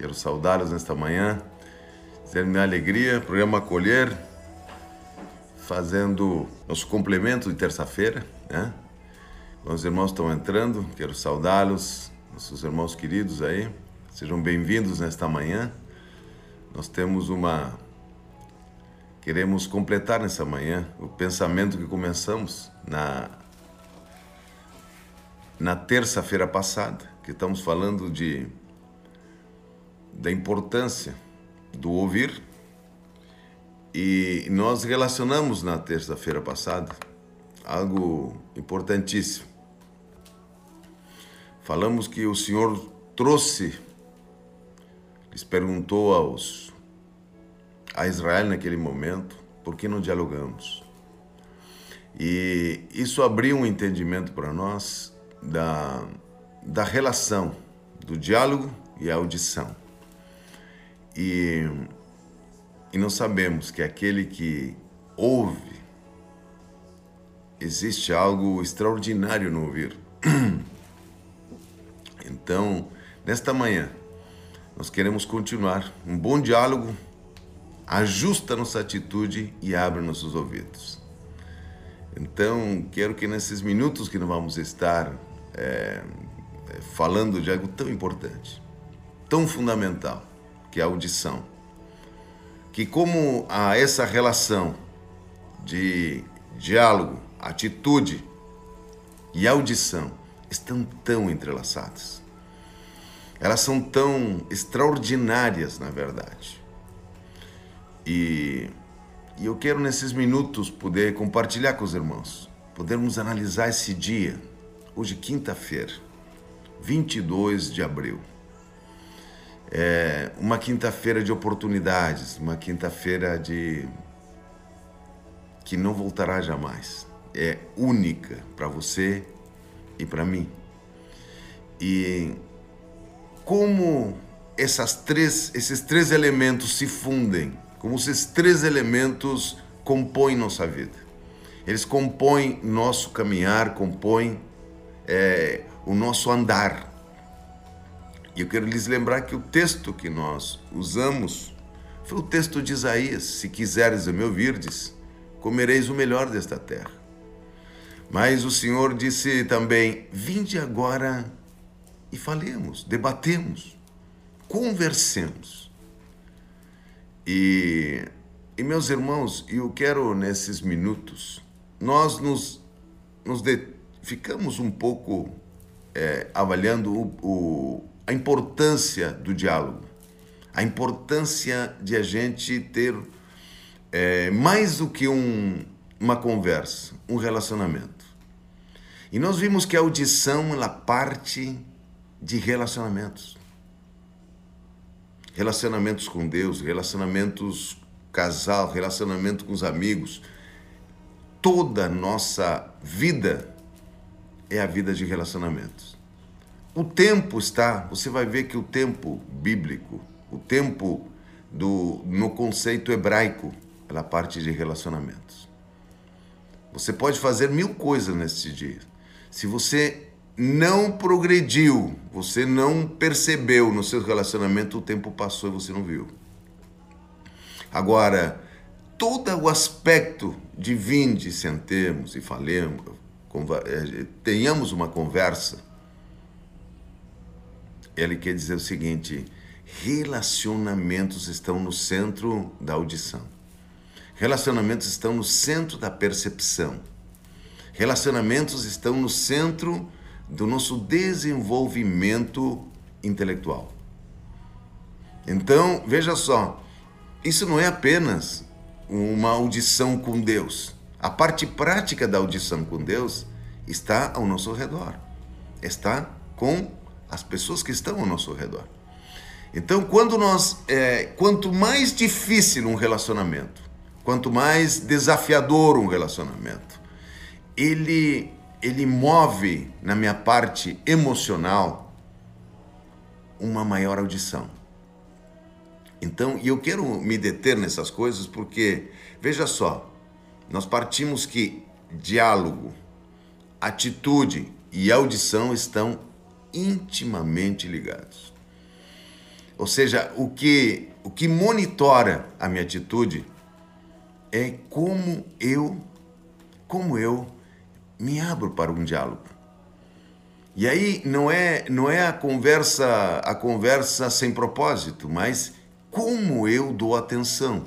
Quero saudá-los nesta manhã, dizer minha alegria, programa Acolher, fazendo nosso complemento de terça-feira, né? Os irmãos estão entrando, quero saudá-los, nossos irmãos queridos aí, sejam bem-vindos nesta manhã. Nós temos uma. Queremos completar nessa manhã o pensamento que começamos na, na terça-feira passada, que estamos falando de da importância do ouvir. E nós relacionamos na terça-feira passada algo importantíssimo. Falamos que o Senhor trouxe, lhes perguntou aos a Israel naquele momento, por que não dialogamos? E isso abriu um entendimento para nós da, da relação do diálogo e a audição. E, e nós sabemos que aquele que ouve, existe algo extraordinário no ouvir. Então, nesta manhã, nós queremos continuar um bom diálogo, ajusta nossa atitude e abre nossos ouvidos. Então, quero que nesses minutos que nós vamos estar é, falando de algo tão importante, tão fundamental, que é a audição. Que como a essa relação de diálogo, atitude e audição estão tão entrelaçadas. Elas são tão extraordinárias, na verdade. E, e eu quero nesses minutos poder compartilhar com os irmãos, podermos analisar esse dia, hoje quinta-feira, 22 de abril é uma quinta-feira de oportunidades, uma quinta-feira de que não voltará jamais. É única para você e para mim. E como essas três, esses três elementos se fundem, como esses três elementos compõem nossa vida. Eles compõem nosso caminhar, compõem é, o nosso andar. E eu quero lhes lembrar que o texto que nós usamos foi o texto de Isaías: Se quiseres me ouvirdes, comereis o melhor desta terra. Mas o Senhor disse também: Vinde agora e falemos, debatemos, conversemos. E, e meus irmãos, eu quero nesses minutos, nós nos, nos de, ficamos um pouco é, avaliando o, o a importância do diálogo, a importância de a gente ter é, mais do que um, uma conversa, um relacionamento. E nós vimos que a audição ela parte de relacionamentos. Relacionamentos com Deus, relacionamentos casal, relacionamento com os amigos. Toda a nossa vida é a vida de relacionamentos. O tempo está, você vai ver que o tempo bíblico, o tempo do, no conceito hebraico, ela parte de relacionamentos. Você pode fazer mil coisas nesse dia. Se você não progrediu, você não percebeu no seu relacionamento, o tempo passou e você não viu. Agora, todo o aspecto de vinde, sentemos e falemos, eh, tenhamos uma conversa, ele quer dizer o seguinte: relacionamentos estão no centro da audição. Relacionamentos estão no centro da percepção. Relacionamentos estão no centro do nosso desenvolvimento intelectual. Então, veja só, isso não é apenas uma audição com Deus. A parte prática da audição com Deus está ao nosso redor. Está com as pessoas que estão ao nosso redor. Então, quando nós, é, quanto mais difícil um relacionamento, quanto mais desafiador um relacionamento, ele ele move na minha parte emocional uma maior audição. Então, e eu quero me deter nessas coisas porque veja só, nós partimos que diálogo, atitude e audição estão intimamente ligados. Ou seja, o que, o que monitora a minha atitude é como eu, como eu me abro para um diálogo. E aí não é não é a conversa a conversa sem propósito, mas como eu dou atenção.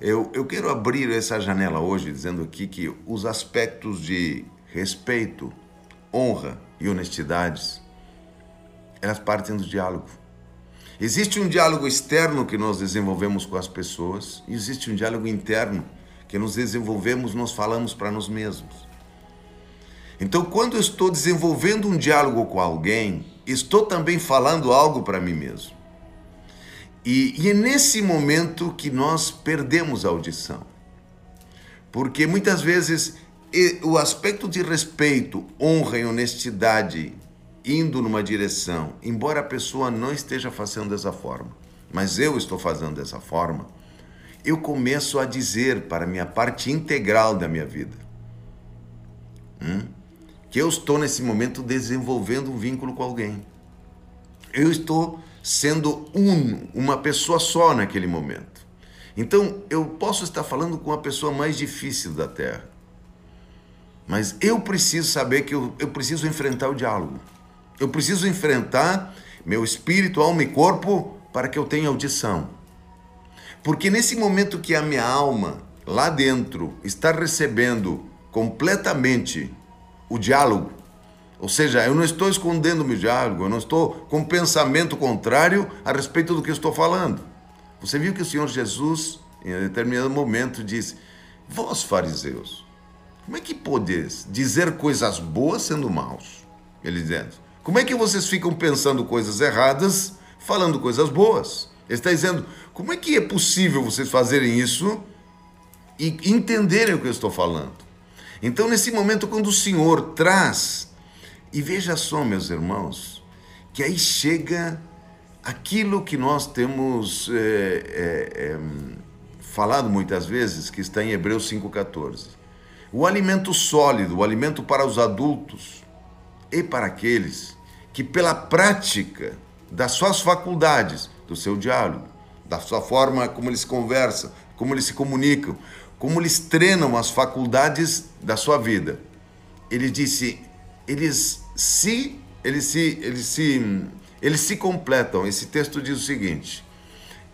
Eu, eu quero abrir essa janela hoje dizendo aqui que os aspectos de respeito, honra e honestidades, elas partem do diálogo. Existe um diálogo externo que nós desenvolvemos com as pessoas e existe um diálogo interno que nos desenvolvemos, nós falamos para nós mesmos. Então, quando eu estou desenvolvendo um diálogo com alguém, estou também falando algo para mim mesmo. E, e, é nesse momento que nós perdemos a audição. Porque muitas vezes o aspecto de respeito, honra e honestidade indo numa direção, embora a pessoa não esteja fazendo dessa forma, mas eu estou fazendo dessa forma, eu começo a dizer para a minha parte integral da minha vida hum, que eu estou nesse momento desenvolvendo um vínculo com alguém. Eu estou sendo um, uma pessoa só naquele momento. Então eu posso estar falando com a pessoa mais difícil da Terra, mas eu preciso saber que eu, eu preciso enfrentar o diálogo. Eu preciso enfrentar meu espírito, alma e corpo para que eu tenha audição. Porque nesse momento que a minha alma, lá dentro, está recebendo completamente o diálogo, ou seja, eu não estou escondendo meu diálogo, eu não estou com pensamento contrário a respeito do que estou falando. Você viu que o Senhor Jesus, em determinado momento, disse: Vós, fariseus, como é que podeis dizer coisas boas sendo maus? Ele dizendo: como é que vocês ficam pensando coisas erradas, falando coisas boas? Ele está dizendo: como é que é possível vocês fazerem isso e entenderem o que eu estou falando? Então, nesse momento, quando o Senhor traz, e veja só, meus irmãos, que aí chega aquilo que nós temos é, é, é, falado muitas vezes, que está em Hebreus 5,14. O alimento sólido, o alimento para os adultos e para aqueles que pela prática das suas faculdades, do seu diálogo, da sua forma como eles conversam, como eles se comunicam, como eles treinam as faculdades da sua vida. Ele disse, eles se eles se eles se eles se completam. Esse texto diz o seguinte: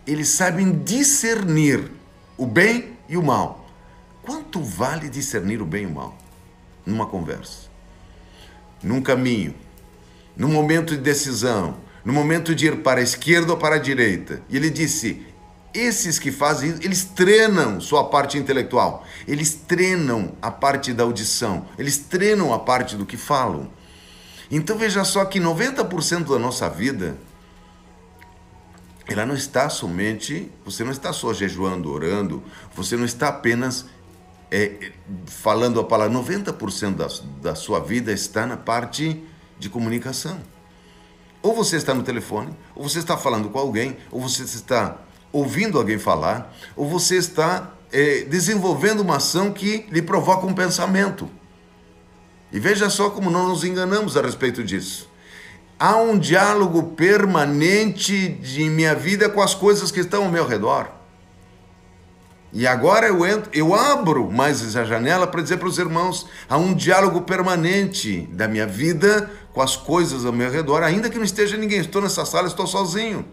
eles sabem discernir o bem e o mal. Quanto vale discernir o bem e o mal numa conversa? Num caminho, no momento de decisão, no momento de ir para a esquerda ou para a direita. E ele disse: esses que fazem isso, eles treinam sua parte intelectual, eles treinam a parte da audição, eles treinam a parte do que falam. Então veja só que 90% da nossa vida ela não está somente, você não está só jejuando, orando, você não está apenas é, falando a palavra, 90% da, da sua vida está na parte de comunicação. Ou você está no telefone, ou você está falando com alguém, ou você está ouvindo alguém falar, ou você está é, desenvolvendo uma ação que lhe provoca um pensamento. E veja só como não nos enganamos a respeito disso. Há um diálogo permanente de minha vida com as coisas que estão ao meu redor. E agora eu entro, eu abro mais essa janela para dizer para os irmãos, há um diálogo permanente da minha vida com as coisas ao meu redor, ainda que não esteja ninguém, estou nessa sala, estou sozinho.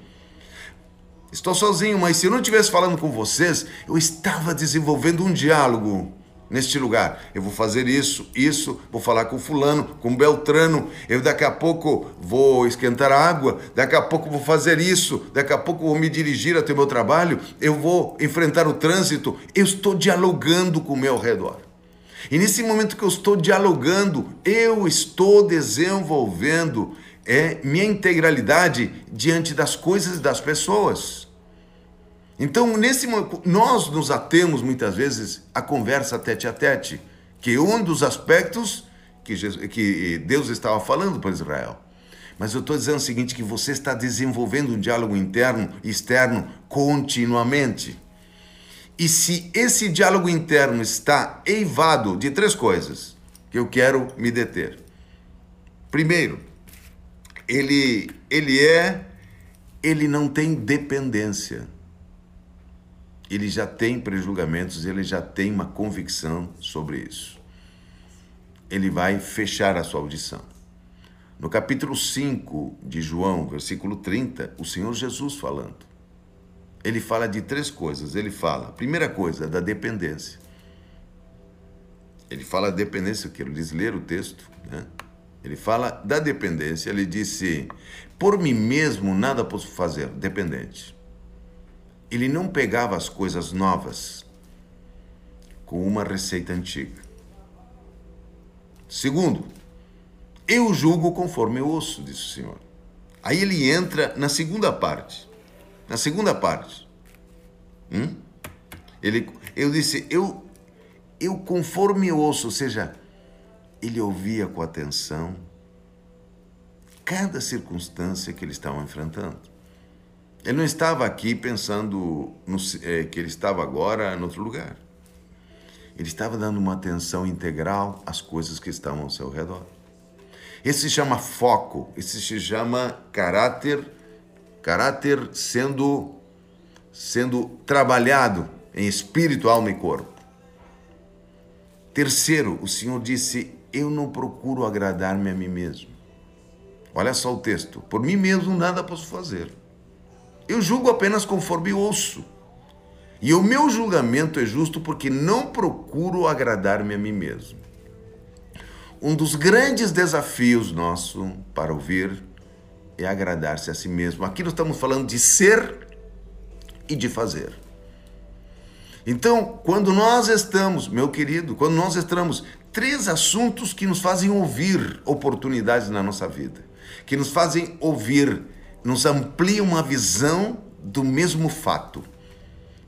Estou sozinho, mas se eu não estivesse falando com vocês, eu estava desenvolvendo um diálogo neste lugar. Eu vou fazer isso, isso, vou falar com fulano, com Beltrano, eu daqui a pouco vou esquentar a água, daqui a pouco vou fazer isso, daqui a pouco vou me dirigir até o meu trabalho, eu vou enfrentar o trânsito. Eu estou dialogando com o meu redor. E nesse momento que eu estou dialogando, eu estou desenvolvendo é, minha integralidade diante das coisas e das pessoas. Então, nesse nós nos atemos muitas vezes à conversa tete a tete, que é um dos aspectos que, Jesus, que Deus estava falando para Israel. Mas eu estou dizendo o seguinte: que você está desenvolvendo um diálogo interno e externo continuamente. E se esse diálogo interno está eivado de três coisas que eu quero me deter. Primeiro, ele, ele é ele não tem dependência. Ele já tem prejulgamentos, ele já tem uma convicção sobre isso. Ele vai fechar a sua audição. No capítulo 5 de João, versículo 30, o Senhor Jesus falando. Ele fala de três coisas. Ele fala, primeira coisa, da dependência. Ele fala da dependência, eu quero lhes ler o texto, né? Ele fala da dependência, ele disse: Por mim mesmo nada posso fazer, dependente. Ele não pegava as coisas novas com uma receita antiga. Segundo, eu julgo conforme eu ouço, disse o Senhor. Aí ele entra na segunda parte. Na segunda parte. Hum? Ele, eu disse, eu, eu conforme eu ouço, ou seja, ele ouvia com atenção cada circunstância que eles estavam enfrentando. Ele não estava aqui pensando no, é, que ele estava agora em outro lugar. Ele estava dando uma atenção integral às coisas que estavam ao seu redor. Esse se chama foco, esse se chama caráter, caráter sendo sendo trabalhado em espírito, alma e corpo. Terceiro, o Senhor disse: Eu não procuro agradar-me a mim mesmo. Olha só o texto: Por mim mesmo nada posso fazer. Eu julgo apenas conforme ouço. E o meu julgamento é justo porque não procuro agradar-me a mim mesmo. Um dos grandes desafios nosso para ouvir é agradar-se a si mesmo. Aqui nós estamos falando de ser e de fazer. Então, quando nós estamos, meu querido, quando nós estamos, três assuntos que nos fazem ouvir oportunidades na nossa vida, que nos fazem ouvir nos amplia uma visão do mesmo fato.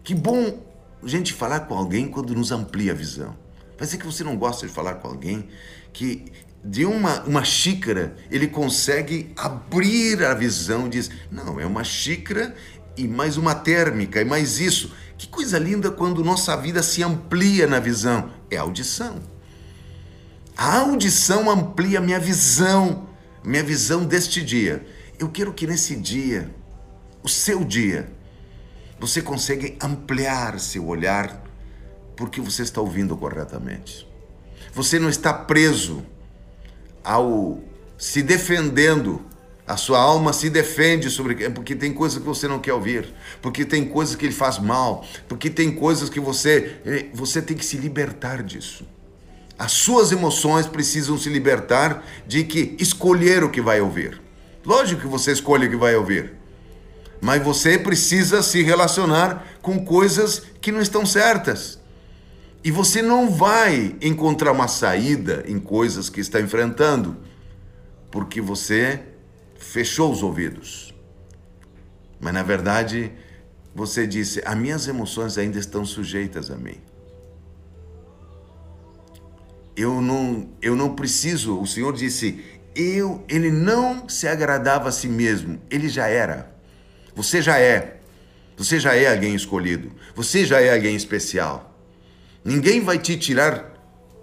Que bom a gente falar com alguém quando nos amplia a visão. Vai ser que você não gosta de falar com alguém que de uma, uma xícara ele consegue abrir a visão e diz: não, é uma xícara e mais uma térmica e mais isso. Que coisa linda quando nossa vida se amplia na visão. É a audição. A audição amplia minha visão, minha visão deste dia. Eu quero que nesse dia, o seu dia, você consiga ampliar seu olhar porque você está ouvindo corretamente. Você não está preso ao se defendendo. A sua alma se defende sobre porque tem coisas que você não quer ouvir, porque tem coisas que ele faz mal, porque tem coisas que você eh, você tem que se libertar disso. As suas emoções precisam se libertar de que escolher o que vai ouvir. Lógico que você escolhe o que vai ouvir. Mas você precisa se relacionar com coisas que não estão certas. E você não vai encontrar uma saída em coisas que está enfrentando, porque você fechou os ouvidos. Mas na verdade, você disse: as minhas emoções ainda estão sujeitas a mim. Eu não, eu não preciso. O Senhor disse: eu, ele não se agradava a si mesmo, ele já era. Você já é. Você já é alguém escolhido. Você já é alguém especial. Ninguém vai te tirar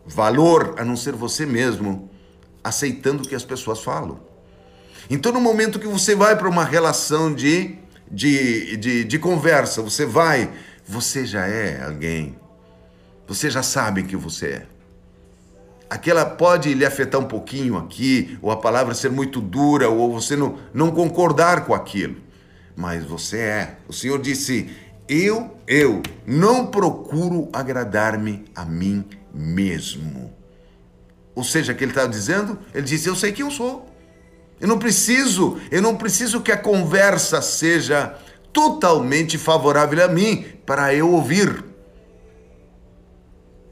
valor a não ser você mesmo, aceitando o que as pessoas falam. Então, no momento que você vai para uma relação de, de, de, de conversa, você vai, você já é alguém. Você já sabe que você é aquela pode lhe afetar um pouquinho aqui, ou a palavra ser muito dura, ou você não, não concordar com aquilo. Mas você é. O Senhor disse: Eu, eu não procuro agradar-me a mim mesmo. Ou seja, o que ele estava dizendo? Ele disse: Eu sei quem eu sou. Eu não preciso, eu não preciso que a conversa seja totalmente favorável a mim para eu ouvir.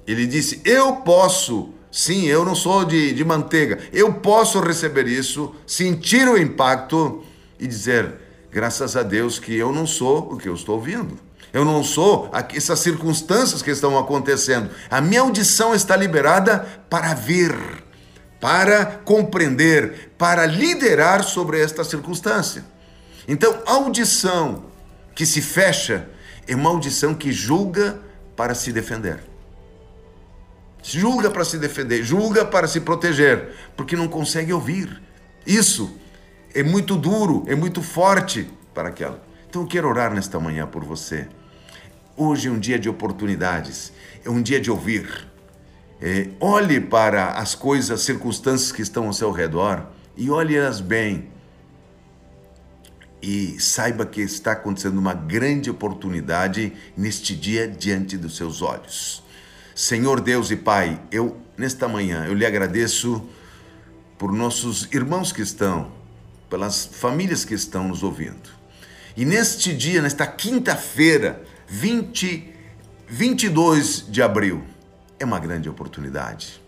Ele disse: Eu posso Sim, eu não sou de, de manteiga. Eu posso receber isso, sentir o impacto e dizer: graças a Deus que eu não sou o que eu estou ouvindo. Eu não sou essas circunstâncias que estão acontecendo. A minha audição está liberada para ver, para compreender, para liderar sobre esta circunstância. Então, audição que se fecha é uma audição que julga para se defender julga para se defender, julga para se proteger, porque não consegue ouvir. Isso é muito duro, é muito forte, para aquela. Então eu quero orar nesta manhã por você. Hoje é um dia de oportunidades, é um dia de ouvir. É, olhe para as coisas, as circunstâncias que estão ao seu redor e olhe-as bem. E saiba que está acontecendo uma grande oportunidade neste dia diante dos seus olhos. Senhor Deus e Pai, eu nesta manhã eu lhe agradeço por nossos irmãos que estão, pelas famílias que estão nos ouvindo. E neste dia, nesta quinta-feira, 20, 22 de abril, é uma grande oportunidade.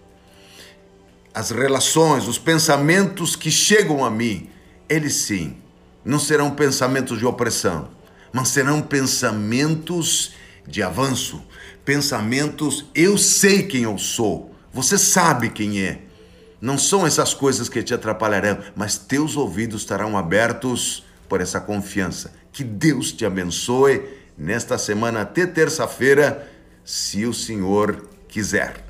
As relações, os pensamentos que chegam a mim, eles sim, não serão pensamentos de opressão, mas serão pensamentos de avanço, pensamentos eu sei quem eu sou, você sabe quem é. Não são essas coisas que te atrapalharão, mas teus ouvidos estarão abertos por essa confiança. Que Deus te abençoe nesta semana até terça-feira, se o Senhor quiser.